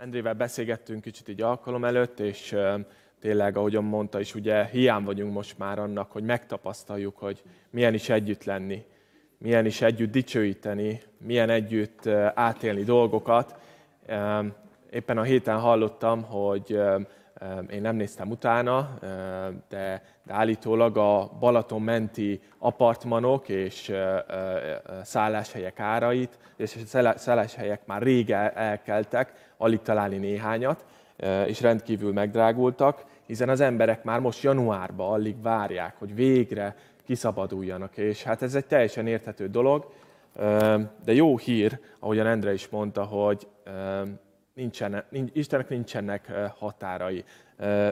Endrével beszélgettünk kicsit így alkalom előtt, és tényleg, ahogyan mondta is, ugye hiány vagyunk most már annak, hogy megtapasztaljuk, hogy milyen is együtt lenni, milyen is együtt dicsőíteni, milyen együtt átélni dolgokat. Éppen a héten hallottam, hogy én nem néztem utána, de, de állítólag a Balaton menti apartmanok és szálláshelyek árait, és a szálláshelyek már rég elkeltek, alig találni néhányat, és rendkívül megdrágultak, hiszen az emberek már most januárban alig várják, hogy végre kiszabaduljanak, és hát ez egy teljesen érthető dolog, de jó hír, ahogyan Endre is mondta, hogy nincsen, Istennek nincsenek határai.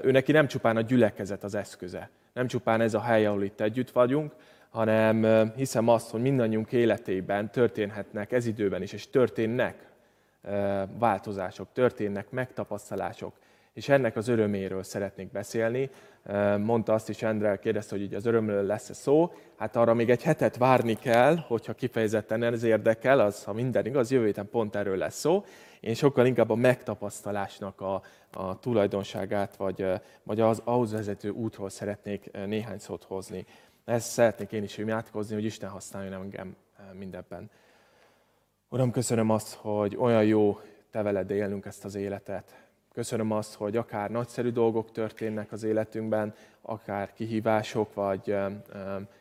Ő neki nem csupán a gyülekezet az eszköze, nem csupán ez a hely, ahol itt együtt vagyunk, hanem hiszem azt, hogy mindannyiunk életében történhetnek ez időben is, és történnek változások, történnek megtapasztalások, és ennek az öröméről szeretnék beszélni. Mondta azt is Endre, kérdezte, hogy így az örömről lesz-e szó. Hát arra még egy hetet várni kell, hogyha kifejezetten ez érdekel, az, ha minden igaz, jövő héten pont erről lesz szó. Én sokkal inkább a megtapasztalásnak a, a tulajdonságát, vagy, vagy az ahhoz vezető útról szeretnék néhány szót hozni. Ezt szeretnék én is imádkozni, hogy Isten használjon engem mindebben. Uram, köszönöm azt, hogy olyan jó te veled élnünk ezt az életet. Köszönöm azt, hogy akár nagyszerű dolgok történnek az életünkben, akár kihívások vagy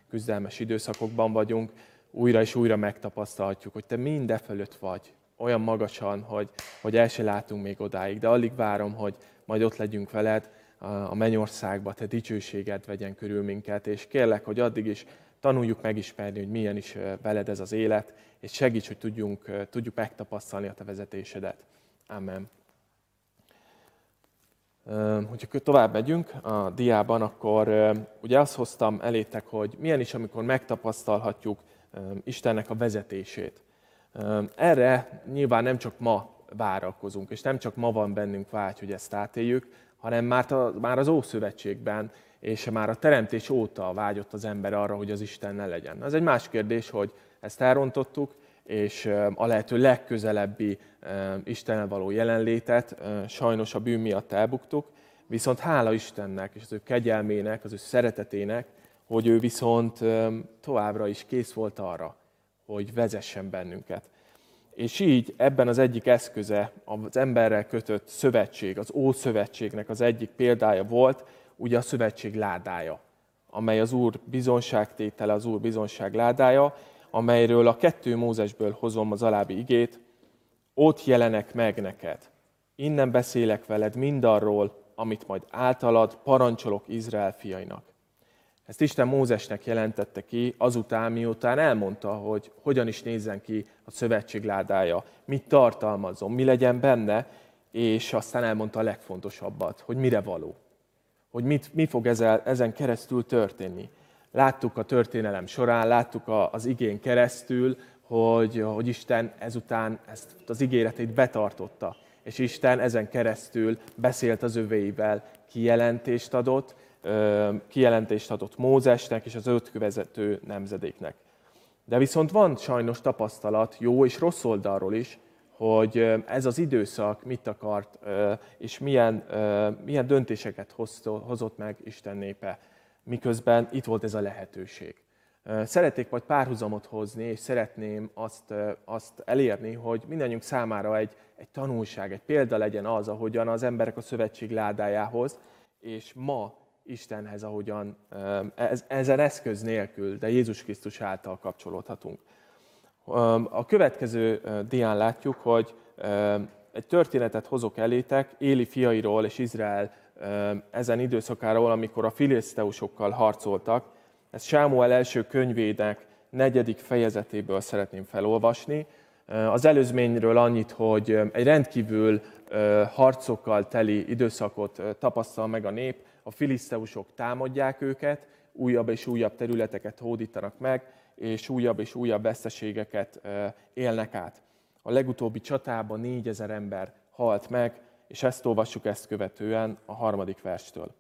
küzdelmes időszakokban vagyunk, újra és újra megtapasztalhatjuk, hogy te minden fölött vagy, olyan magasan, hogy, hogy el se látunk még odáig, de alig várom, hogy majd ott legyünk veled a mennyországba, te dicsőséged vegyen körül minket, és kérlek, hogy addig is tanuljuk megismerni, hogy milyen is veled ez az élet, és segíts, hogy tudjunk, tudjuk megtapasztalni a te vezetésedet. Amen. Hogyha tovább megyünk a diában, akkor ugye azt hoztam elétek, hogy milyen is, amikor megtapasztalhatjuk Istennek a vezetését. Erre nyilván nem csak ma várakozunk, és nem csak ma van bennünk vágy, hogy ezt átéljük, hanem már, a, már az Ószövetségben és már a teremtés óta vágyott az ember arra, hogy az Isten ne legyen. Az egy más kérdés, hogy ezt elrontottuk, és a lehető legközelebbi Istennel való jelenlétet sajnos a bűn miatt elbuktuk, viszont hála Istennek és az ő kegyelmének, az ő szeretetének, hogy ő viszont továbbra is kész volt arra, hogy vezessen bennünket. És így ebben az egyik eszköze, az emberrel kötött szövetség, az Ószövetségnek az egyik példája volt, ugye a szövetség ládája, amely az Úr bizonságtétele, az Úr bizonság ládája, amelyről a kettő Mózesből hozom az alábbi igét, ott jelenek meg neked. Innen beszélek veled mindarról, amit majd általad parancsolok Izrael fiainak. Ezt Isten Mózesnek jelentette ki azután, miután elmondta, hogy hogyan is nézzen ki a szövetség ládája, mit tartalmazom, mi legyen benne, és aztán elmondta a legfontosabbat, hogy mire való, hogy mit, mi fog ezen, ezen keresztül történni. Láttuk a történelem során, láttuk az igén keresztül, hogy, hogy Isten ezután ezt az ígéretét betartotta. És Isten ezen keresztül beszélt az övéivel, kijelentést adott, kijelentést adott Mózesnek és az öt kövezető nemzedéknek. De viszont van sajnos tapasztalat jó és rossz oldalról is, hogy ez az időszak mit akart, és milyen, milyen döntéseket hozott meg Isten népe, miközben itt volt ez a lehetőség. Szeretnék majd párhuzamot hozni, és szeretném azt, azt elérni, hogy mindannyiunk számára egy, egy tanulság, egy példa legyen az, ahogyan az emberek a szövetség ládájához, és ma Istenhez, ahogyan ez, ezen eszköz nélkül, de Jézus Krisztus által kapcsolódhatunk. A következő dián látjuk, hogy egy történetet hozok elétek Éli fiairól és Izrael ezen időszakáról, amikor a filiszteusokkal harcoltak. Ezt Sámuel első könyvének negyedik fejezetéből szeretném felolvasni. Az előzményről annyit, hogy egy rendkívül harcokkal teli időszakot tapasztal meg a nép, a filiszteusok támadják őket, újabb és újabb területeket hódítanak meg, és újabb és újabb veszteségeket élnek át. A legutóbbi csatában négyezer ember halt meg, és ezt olvassuk ezt követően a harmadik verstől.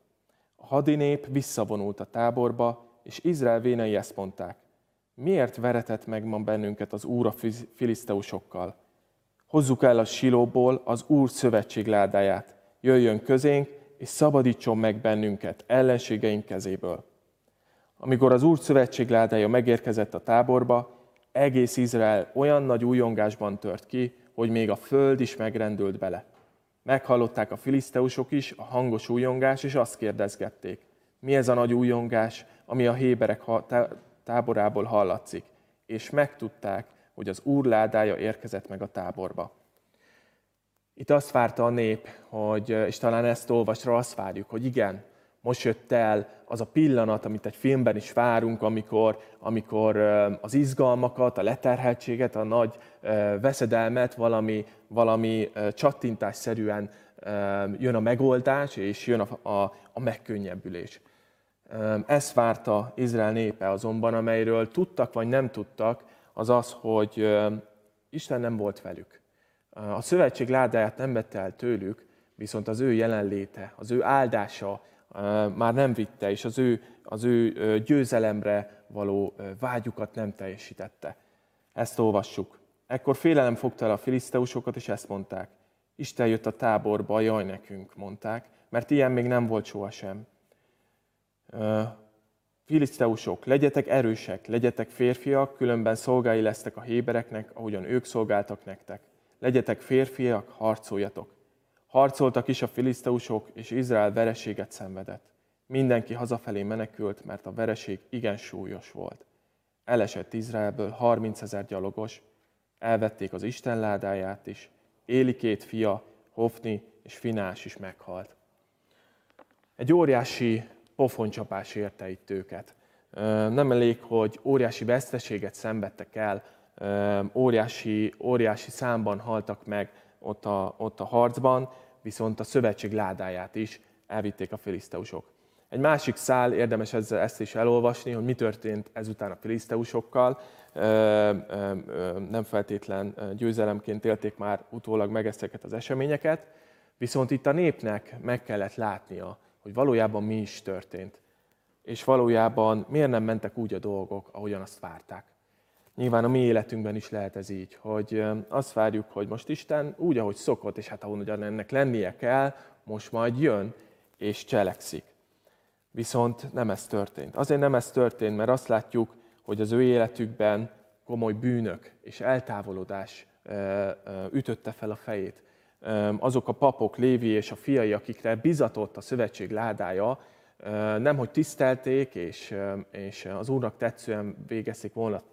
A hadinép visszavonult a táborba, és Izrael vénei ezt mondták. Miért veretett meg ma bennünket az Úr a filiszteusokkal? Hozzuk el a silóból az Úr szövetség ládáját. Jöjjön közénk, és szabadítson meg bennünket ellenségeink kezéből. Amikor az Úr szövetség ládája megérkezett a táborba, egész Izrael olyan nagy újongásban tört ki, hogy még a föld is megrendült bele. Meghallották a filiszteusok is a hangos újongás, és azt kérdezgették, mi ez a nagy újongás, ami a héberek táborából hallatszik. És megtudták, hogy az Úr ládája érkezett meg a táborba. Itt azt várta a nép, hogy, és talán ezt olvasra azt várjuk, hogy igen, most jött el az a pillanat, amit egy filmben is várunk, amikor, amikor az izgalmakat, a leterheltséget, a nagy veszedelmet valami, valami csattintásszerűen jön a megoldás, és jön a, a, a megkönnyebbülés. Ezt várta Izrael népe azonban, amelyről tudtak vagy nem tudtak, az az, hogy Isten nem volt velük. A szövetség ládáját nem vette el tőlük, viszont az ő jelenléte, az ő áldása már nem vitte, és az ő, az ő győzelemre való vágyukat nem teljesítette. Ezt olvassuk. Ekkor félelem fogta el a filiszteusokat, és ezt mondták. Isten jött a táborba, jaj nekünk, mondták, mert ilyen még nem volt sohasem. Filiszteusok, legyetek erősek, legyetek férfiak, különben szolgái lesztek a hébereknek, ahogyan ők szolgáltak nektek. Legyetek férfiak, harcoljatok. Harcoltak is a filiszteusok, és Izrael vereséget szenvedett. Mindenki hazafelé menekült, mert a vereség igen súlyos volt. Elesett Izraelből 30 ezer gyalogos, elvették az Isten ládáját is, Éli két fia, Hofni és Finás is meghalt. Egy óriási pofoncsapás érte itt őket. Nem elég, hogy óriási veszteséget szenvedtek el, óriási, óriási számban haltak meg ott a, ott a harcban, viszont a szövetség ládáját is elvitték a filiszteusok. Egy másik szál, érdemes ezzel, ezt is elolvasni, hogy mi történt ezután a filiszteusokkal. Nem feltétlen győzelemként élték már utólag meg ezeket az eseményeket, viszont itt a népnek meg kellett látnia, hogy valójában mi is történt. És valójában miért nem mentek úgy a dolgok, ahogyan azt várták. Nyilván a mi életünkben is lehet ez így, hogy azt várjuk, hogy most Isten úgy, ahogy szokott, és hát ahonnan ennek lennie kell, most majd jön és cselekszik. Viszont nem ez történt. Azért nem ez történt, mert azt látjuk, hogy az ő életükben komoly bűnök és eltávolodás ütötte fel a fejét azok a papok, Lévi és a fiai, akikre bizatott a szövetség ládája, nem hogy tisztelték, és, és az Úrnak tetszően végezték volna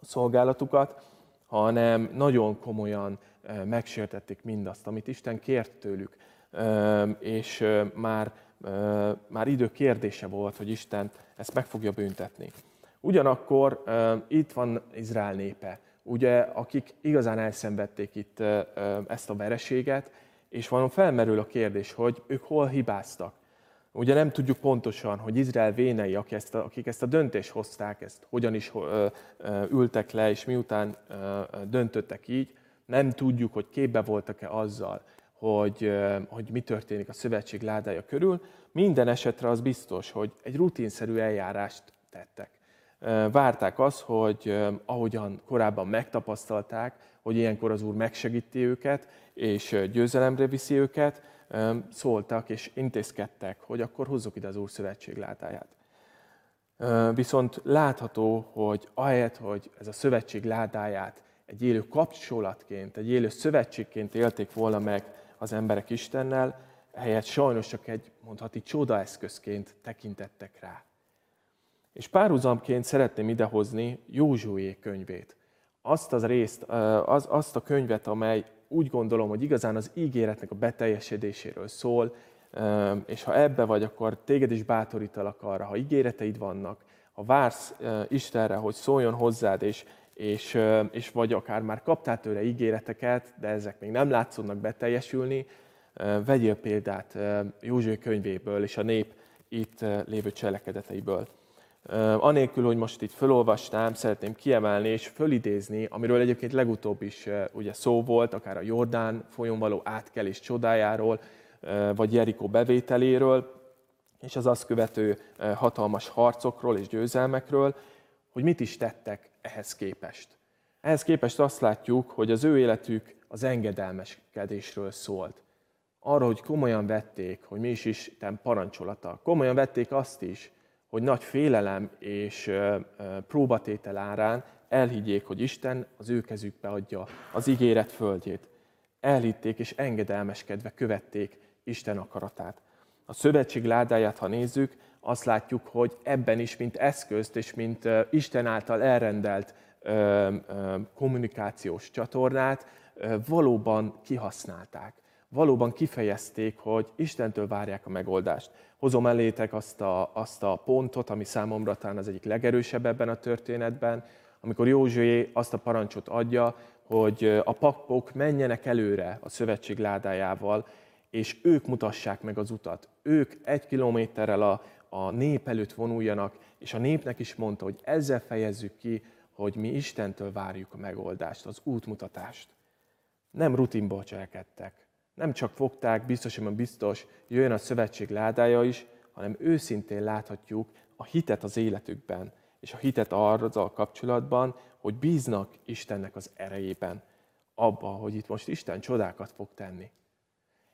a szolgálatukat, hanem nagyon komolyan megsértették mindazt, amit Isten kért tőlük. És már, már idő kérdése volt, hogy Isten ezt meg fogja büntetni. Ugyanakkor itt van Izrael népe, ugye, akik igazán elszenvedték itt ezt a vereséget, és valami felmerül a kérdés, hogy ők hol hibáztak. Ugye nem tudjuk pontosan, hogy Izrael vénei, akik ezt a, akik ezt a döntést hozták, ezt hogyan is ültek le, és miután döntöttek így, nem tudjuk, hogy képbe voltak-e azzal, hogy, hogy mi történik a szövetség ládája körül. Minden esetre az biztos, hogy egy rutinszerű eljárást tettek várták azt, hogy ahogyan korábban megtapasztalták, hogy ilyenkor az Úr megsegíti őket, és győzelemre viszi őket, szóltak és intézkedtek, hogy akkor hozzuk ide az Úr szövetség ládáját. Viszont látható, hogy ahelyett, hogy ez a szövetség ládáját egy élő kapcsolatként, egy élő szövetségként élték volna meg az emberek Istennel, helyett sajnos csak egy, mondhatni, csodaeszközként tekintettek rá. És párhuzamként szeretném idehozni Józsué könyvét. Azt az részt, az, azt a könyvet, amely úgy gondolom, hogy igazán az ígéretnek a beteljesedéséről szól, és ha ebbe vagy, akkor téged is bátorítalak arra, ha ígéreteid vannak, ha vársz Istenre, hogy szóljon hozzád, és, és, és vagy akár már kaptál tőle ígéreteket, de ezek még nem látszódnak beteljesülni, vegyél példát Józsué könyvéből és a nép itt lévő cselekedeteiből. Anélkül, hogy most itt felolvastám, szeretném kiemelni és fölidézni, amiről egyébként legutóbb is ugye szó volt, akár a Jordán folyón való átkelés csodájáról, vagy Jerikó bevételéről, és az azt követő hatalmas harcokról és győzelmekről, hogy mit is tettek ehhez képest. Ehhez képest azt látjuk, hogy az ő életük az engedelmeskedésről szólt. Arra, hogy komolyan vették, hogy mi is Isten parancsolata. Komolyan vették azt is, hogy nagy félelem és próbatétel árán elhiggyék, hogy Isten az ő kezükbe adja az ígéret földjét. Elhitték és engedelmeskedve követték Isten akaratát. A szövetség ládáját, ha nézzük, azt látjuk, hogy ebben is, mint eszközt és mint Isten által elrendelt kommunikációs csatornát valóban kihasználták. Valóban kifejezték, hogy Istentől várják a megoldást. Hozom elétek azt a, azt a pontot, ami számomra talán az egyik legerősebb ebben a történetben, amikor Józsué azt a parancsot adja, hogy a papok menjenek előre a szövetség ládájával, és ők mutassák meg az utat. Ők egy kilométerrel a, a nép előtt vonuljanak, és a népnek is mondta, hogy ezzel fejezzük ki, hogy mi Istentől várjuk a megoldást, az útmutatást. Nem rutinból cselekedtek. Nem csak fogták, biztosan biztos, jöjjön a szövetség ládája is, hanem őszintén láthatjuk a hitet az életükben, és a hitet arra kapcsolatban, hogy bíznak Istennek az erejében, abba, hogy itt most Isten csodákat fog tenni.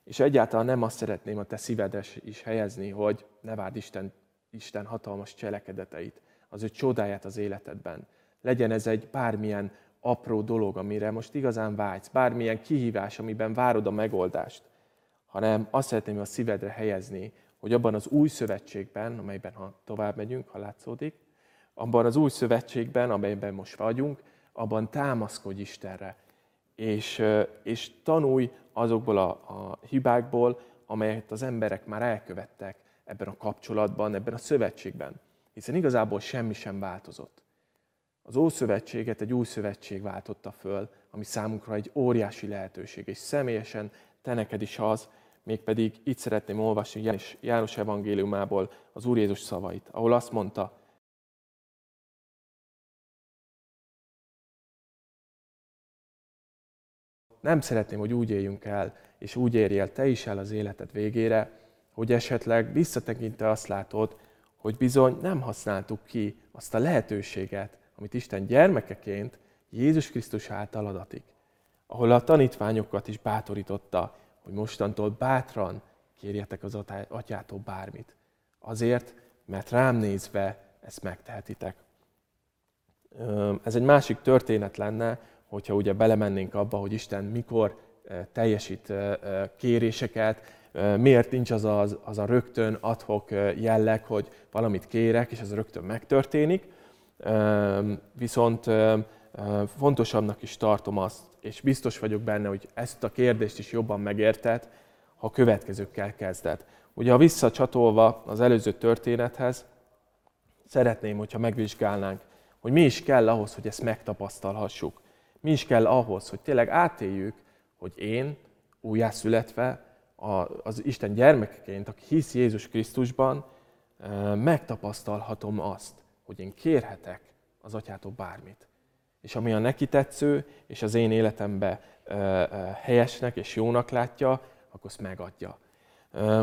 És egyáltalán nem azt szeretném a te szívedre is helyezni, hogy ne várd Isten, Isten hatalmas cselekedeteit, az ő csodáját az életedben. Legyen ez egy bármilyen apró dolog, amire most igazán vágysz, bármilyen kihívás, amiben várod a megoldást, hanem azt szeretném a szívedre helyezni, hogy abban az új szövetségben, amelyben ha tovább megyünk, ha látszódik, abban az új szövetségben, amelyben most vagyunk, abban támaszkodj Istenre, és, és tanulj azokból a, a hibákból, amelyet az emberek már elkövettek ebben a kapcsolatban, ebben a szövetségben. Hiszen igazából semmi sem változott. Az Ószövetséget egy új szövetség váltotta föl, ami számunkra egy óriási lehetőség, és személyesen te neked is az, mégpedig itt szeretném olvasni János evangéliumából az Úr Jézus szavait, ahol azt mondta, nem szeretném, hogy úgy éljünk el, és úgy érjél te is el az életed végére, hogy esetleg visszatekintve azt látod, hogy bizony nem használtuk ki azt a lehetőséget, amit Isten gyermekeként Jézus Krisztus által adatik. Ahol a tanítványokat is bátorította, hogy mostantól bátran kérjetek az atyától bármit. Azért, mert rám nézve ezt megtehetitek. Ez egy másik történet lenne, hogyha ugye belemennénk abba, hogy Isten mikor teljesít kéréseket, miért nincs az a, az a rögtön adhok jelleg, hogy valamit kérek, és ez rögtön megtörténik. Viszont fontosabbnak is tartom azt, és biztos vagyok benne, hogy ezt a kérdést is jobban megérted, ha a következőkkel kezded. Ugye, ha visszacsatolva az előző történethez, szeretném, hogyha megvizsgálnánk, hogy mi is kell ahhoz, hogy ezt megtapasztalhassuk. Mi is kell ahhoz, hogy tényleg átéljük, hogy én újjászületve az Isten gyermekeként, aki hisz Jézus Krisztusban, megtapasztalhatom azt, hogy én kérhetek az atyától bármit. És ami a neki tetsző, és az én életembe helyesnek és jónak látja, akkor azt megadja.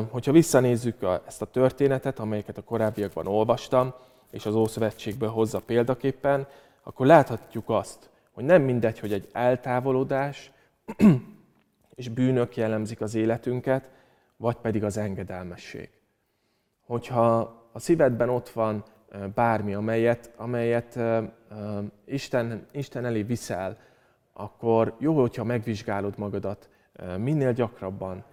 Hogyha visszanézzük ezt a történetet, amelyeket a korábbiakban olvastam, és az Ószövetségből hozza példaképpen, akkor láthatjuk azt, hogy nem mindegy, hogy egy eltávolodás és bűnök jellemzik az életünket, vagy pedig az engedelmesség. Hogyha a szívedben ott van bármi, amelyet, amelyet Isten, Isten elé viszel, akkor jó, hogyha megvizsgálod magadat minél gyakrabban,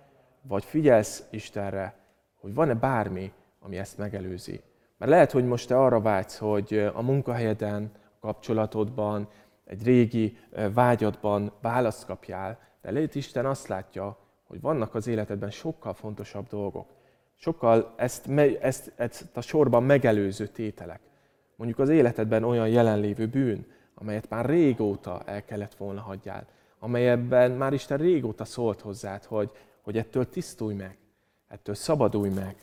vagy figyelsz Istenre, hogy van-e bármi, ami ezt megelőzi. Mert lehet, hogy most te arra vágysz, hogy a munkahelyeden, a kapcsolatodban, egy régi vágyadban választ kapjál, de lehet Isten azt látja, hogy vannak az életedben sokkal fontosabb dolgok. Sokkal ezt, ezt, ezt a sorban megelőző tételek. Mondjuk az életedben olyan jelenlévő bűn, amelyet már régóta el kellett volna hagyjál, amelyebben már Isten régóta szólt hozzád, hogy, hogy ettől tisztulj meg, ettől szabadulj meg.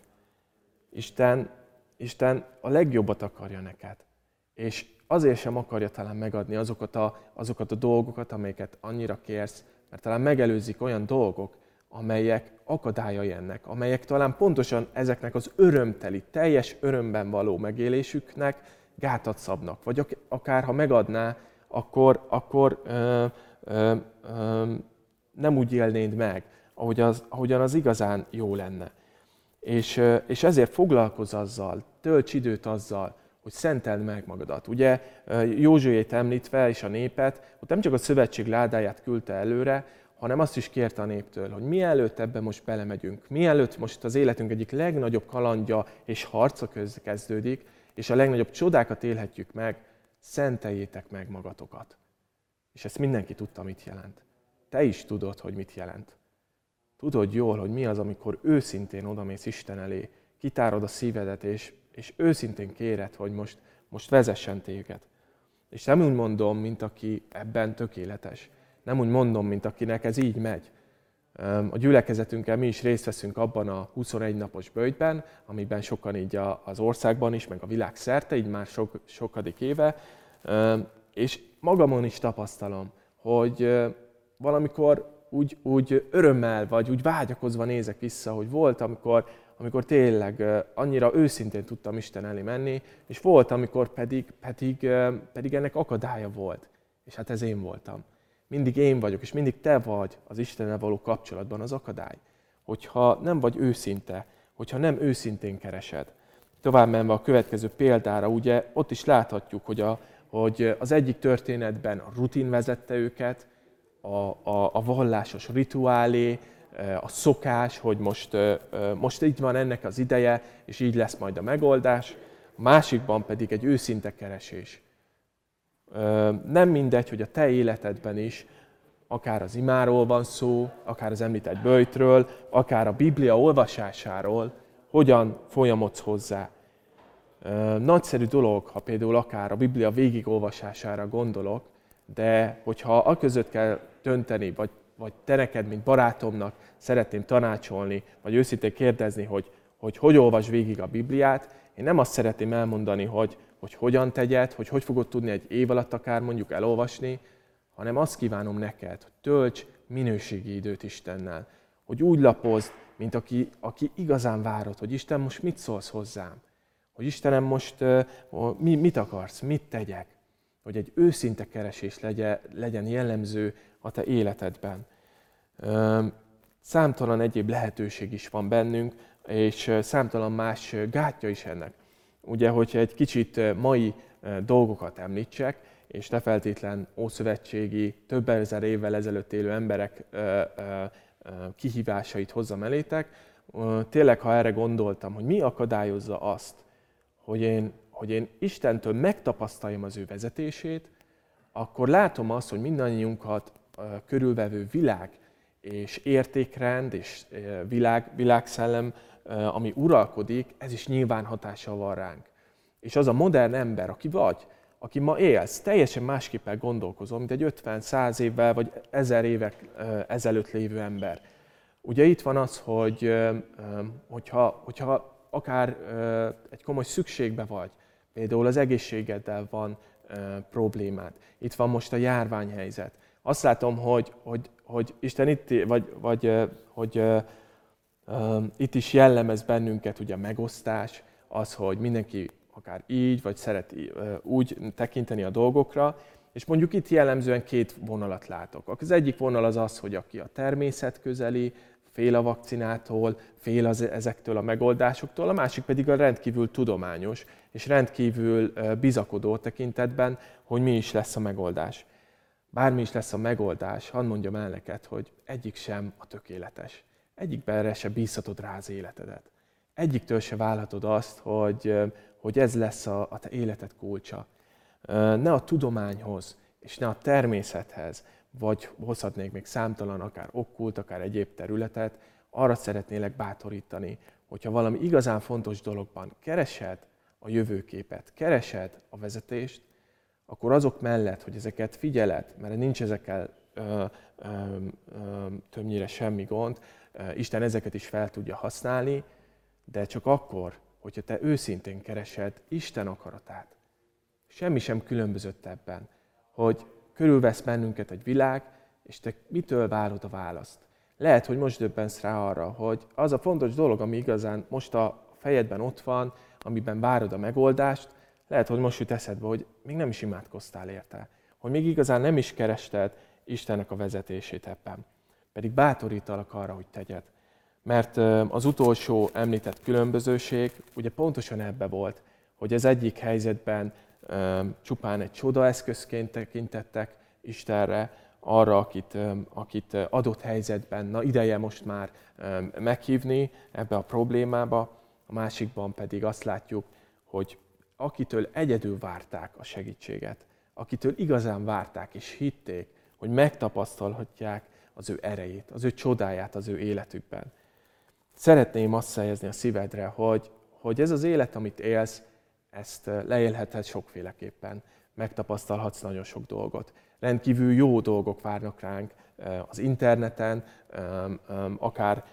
Isten, Isten a legjobbat akarja neked. És azért sem akarja talán megadni azokat a, azokat a dolgokat, amelyeket annyira kérsz, mert talán megelőzik olyan dolgok, amelyek akadályai ennek, amelyek talán pontosan ezeknek az örömteli, teljes örömben való megélésüknek gátat szabnak. Vagy akár ha megadná, akkor, akkor ö, ö, ö, nem úgy élnéd meg, ahogy az, ahogyan az igazán jó lenne. És, és ezért foglalkozz azzal, tölts időt azzal, hogy szenteld meg magadat. Ugye Józsuét említve és a népet, ott nem csak a szövetség ládáját küldte előre, hanem azt is kérte a néptől, hogy mielőtt ebbe most belemegyünk, mielőtt most az életünk egyik legnagyobb kalandja és harca kezdődik, és a legnagyobb csodákat élhetjük meg, szenteljétek meg magatokat. És ezt mindenki tudta, mit jelent. Te is tudod, hogy mit jelent. Tudod jól, hogy mi az, amikor őszintén odamész Isten elé, kitárod a szívedet, és, és őszintén kéred, hogy most, most vezessen téged. És nem úgy mondom, mint aki ebben tökéletes. Nem úgy mondom, mint akinek ez így megy. A gyülekezetünkkel mi is részt veszünk abban a 21 napos bőjtben, amiben sokan így az országban is, meg a világ szerte, így már sok, sokadik éve, és magamon is tapasztalom, hogy valamikor úgy, úgy örömmel vagy úgy vágyakozva nézek vissza, hogy volt, amikor, amikor tényleg annyira őszintén tudtam Isten elé menni, és volt, amikor pedig, pedig, pedig ennek akadálya volt. És hát ez én voltam. Mindig én vagyok, és mindig te vagy az Istennel való kapcsolatban az akadály. Hogyha nem vagy őszinte, hogyha nem őszintén keresed. Tovább menve a következő példára, ugye ott is láthatjuk, hogy, a, hogy az egyik történetben a rutin vezette őket, a, a, a vallásos rituálé, a szokás, hogy most, most így van ennek az ideje, és így lesz majd a megoldás. A másikban pedig egy őszinte keresés. Nem mindegy, hogy a te életedben is, akár az imáról van szó, akár az említett bőjtről, akár a Biblia olvasásáról, hogyan folyamodsz hozzá. Nagyszerű dolog, ha például akár a Biblia végigolvasására gondolok, de hogyha a között kell dönteni, vagy, vagy te neked, mint barátomnak szeretném tanácsolni, vagy őszintén kérdezni, hogy, hogy hogy olvas végig a Bibliát, én nem azt szeretném elmondani, hogy, hogy hogyan tegyed, hogy hogy fogod tudni egy év alatt akár mondjuk elolvasni, hanem azt kívánom neked, hogy tölts minőségi időt Istennel. Hogy úgy lapozd, mint aki, aki igazán várod, hogy Isten most mit szólsz hozzám. Hogy Istenem most uh, mi, mit akarsz, mit tegyek. Hogy egy őszinte keresés legyen, legyen jellemző a te életedben. Számtalan egyéb lehetőség is van bennünk, és számtalan más gátja is ennek. Ugye, hogyha egy kicsit mai dolgokat említsek, és ne feltétlen ószövetségi, több ezer évvel ezelőtt élő emberek kihívásait hozzam elétek, tényleg, ha erre gondoltam, hogy mi akadályozza azt, hogy én, hogy én Istentől megtapasztaljam az ő vezetését, akkor látom azt, hogy mindannyiunkat körülvevő világ és értékrend és világ, világszellem ami uralkodik, ez is nyilván hatással van ránk. És az a modern ember, aki vagy, aki ma élsz, teljesen másképpen gondolkozom, mint egy 50-100 évvel vagy 1000 évek ezelőtt lévő ember. Ugye itt van az, hogy hogyha, hogyha akár egy komoly szükségbe vagy, például az egészségeddel van problémád, itt van most a járványhelyzet. Azt látom, hogy, hogy, hogy Isten itt, vagy, vagy hogy itt is jellemez bennünket ugye a megosztás, az, hogy mindenki akár így, vagy szereti úgy tekinteni a dolgokra, és mondjuk itt jellemzően két vonalat látok. Az egyik vonal az az, hogy aki a természet közeli, fél a vakcinától, fél az, ezektől a megoldásoktól, a másik pedig a rendkívül tudományos és rendkívül bizakodó tekintetben, hogy mi is lesz a megoldás. Bármi is lesz a megoldás, hadd mondjam el neked, hogy egyik sem a tökéletes egyikben se bízhatod rá az életedet. Egyiktől se válhatod azt, hogy, hogy ez lesz a, a te életed kulcsa. Ne a tudományhoz, és ne a természethez, vagy hozhatnék még számtalan, akár okkult, akár egyéb területet, arra szeretnélek bátorítani, hogyha valami igazán fontos dologban keresed a jövőképet, keresed a vezetést, akkor azok mellett, hogy ezeket figyeled, mert nincs ezekkel ö, ö, ö, többnyire semmi gond, Isten ezeket is fel tudja használni, de csak akkor, hogyha te őszintén keresed Isten akaratát. Semmi sem különbözött ebben, hogy körülvesz bennünket egy világ, és te mitől várod a választ. Lehet, hogy most döbbensz rá arra, hogy az a fontos dolog, ami igazán most a fejedben ott van, amiben várod a megoldást, lehet, hogy most jut eszedbe, hogy még nem is imádkoztál érte. Hogy még igazán nem is kerested Istennek a vezetését ebben. pedig bátorítalak arra, hogy tegyed. Mert az utolsó említett különbözőség ugye pontosan ebbe volt, hogy az egyik helyzetben csupán egy csodaeszközként tekintettek Istenre, arra, akit, akit adott helyzetben, na ideje most már meghívni ebbe a problémába, a másikban pedig azt látjuk, hogy akitől egyedül várták a segítséget, akitől igazán várták és hitték, hogy megtapasztalhatják az ő erejét, az ő csodáját az ő életükben. Szeretném azt helyezni a szívedre, hogy, hogy ez az élet, amit élsz, ezt leélheted sokféleképpen. Megtapasztalhatsz nagyon sok dolgot. Rendkívül jó dolgok várnak ránk az interneten, akár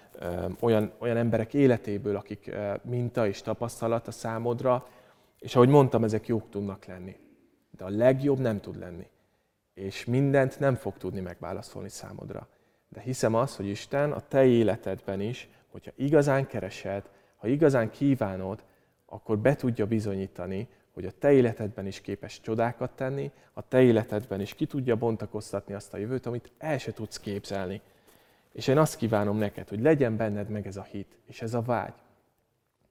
olyan, olyan emberek életéből, akik minta és tapasztalat a számodra, és ahogy mondtam, ezek jók tudnak lenni. De a legjobb nem tud lenni. És mindent nem fog tudni megválaszolni számodra. De hiszem azt, hogy Isten a te életedben is, hogyha igazán keresed, ha igazán kívánod, akkor be tudja bizonyítani, hogy a te életedben is képes csodákat tenni, a te életedben is ki tudja bontakoztatni azt a jövőt, amit el se tudsz képzelni. És én azt kívánom neked, hogy legyen benned meg ez a hit, és ez a vágy,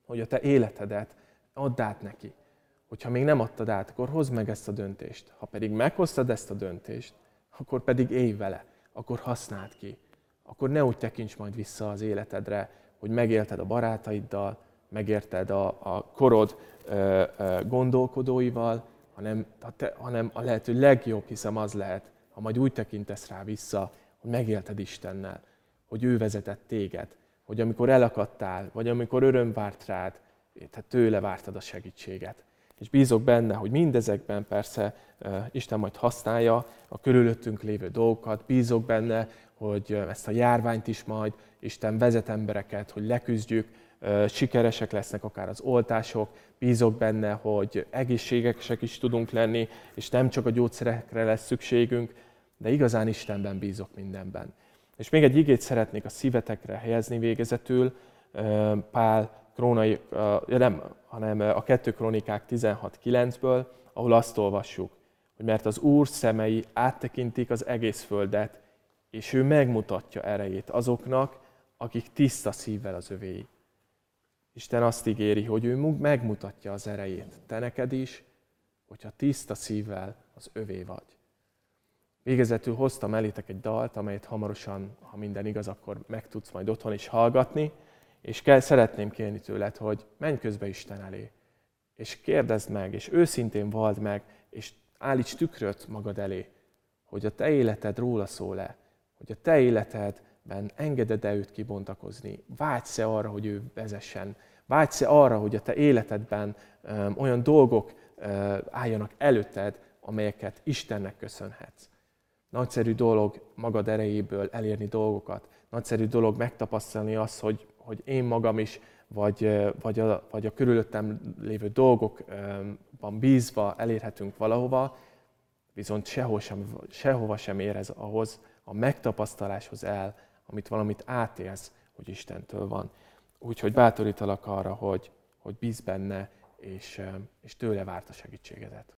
hogy a te életedet add át neki. Hogyha még nem adtad át, akkor hozd meg ezt a döntést. Ha pedig meghoztad ezt a döntést, akkor pedig élj vele, akkor használd ki. Akkor ne úgy tekints majd vissza az életedre, hogy megélted a barátaiddal, megérted a, a korod ö, ö, gondolkodóival, hanem a, te, hanem a lehető legjobb, hiszem az lehet, ha majd úgy tekintesz rá vissza, hogy megélted Istennel, hogy ő vezetett téged, hogy amikor elakadtál, vagy amikor öröm várt rád, tehát tőle vártad a segítséget. És bízok benne, hogy mindezekben persze Isten majd használja a körülöttünk lévő dolgokat. Bízok benne, hogy ezt a járványt is majd Isten vezet embereket, hogy leküzdjük, sikeresek lesznek akár az oltások, bízok benne, hogy egészségesek is tudunk lenni, és nem csak a gyógyszerekre lesz szükségünk, de igazán Istenben bízok mindenben. És még egy igét szeretnék a szívetekre helyezni végezetül. Pál krónai, nem, hanem a 2 krónikák 16.9-ből, ahol azt olvassuk, hogy mert az Úr szemei áttekintik az egész földet, és ő megmutatja erejét azoknak, akik tiszta szívvel az övéi. Isten azt ígéri, hogy ő megmutatja az erejét. Te neked is, hogyha tiszta szívvel az övé vagy. Végezetül hoztam elétek egy dalt, amelyet hamarosan, ha minden igaz, akkor meg tudsz majd otthon is hallgatni, és kell, szeretném kérni tőled, hogy menj közbe Isten elé, és kérdezd meg, és őszintén vald meg, és állíts tükröt magad elé, hogy a te életed róla szól-e, hogy a te életedben engeded-e őt kibontakozni, vágysz-e arra, hogy ő vezessen, vágysz-e arra, hogy a te életedben um, olyan dolgok uh, álljanak előtted, amelyeket Istennek köszönhetsz. Nagyszerű dolog magad erejéből elérni dolgokat, nagyszerű dolog megtapasztalni azt, hogy, hogy én magam is, vagy, vagy, a, vagy a körülöttem lévő dolgokban bízva elérhetünk valahova, viszont sehol sem, sehova sem ér ez ahhoz a megtapasztaláshoz el, amit valamit átélsz, hogy Istentől van. Úgyhogy bátorítalak arra, hogy, hogy bíz benne, és, és tőle várt a segítségedet.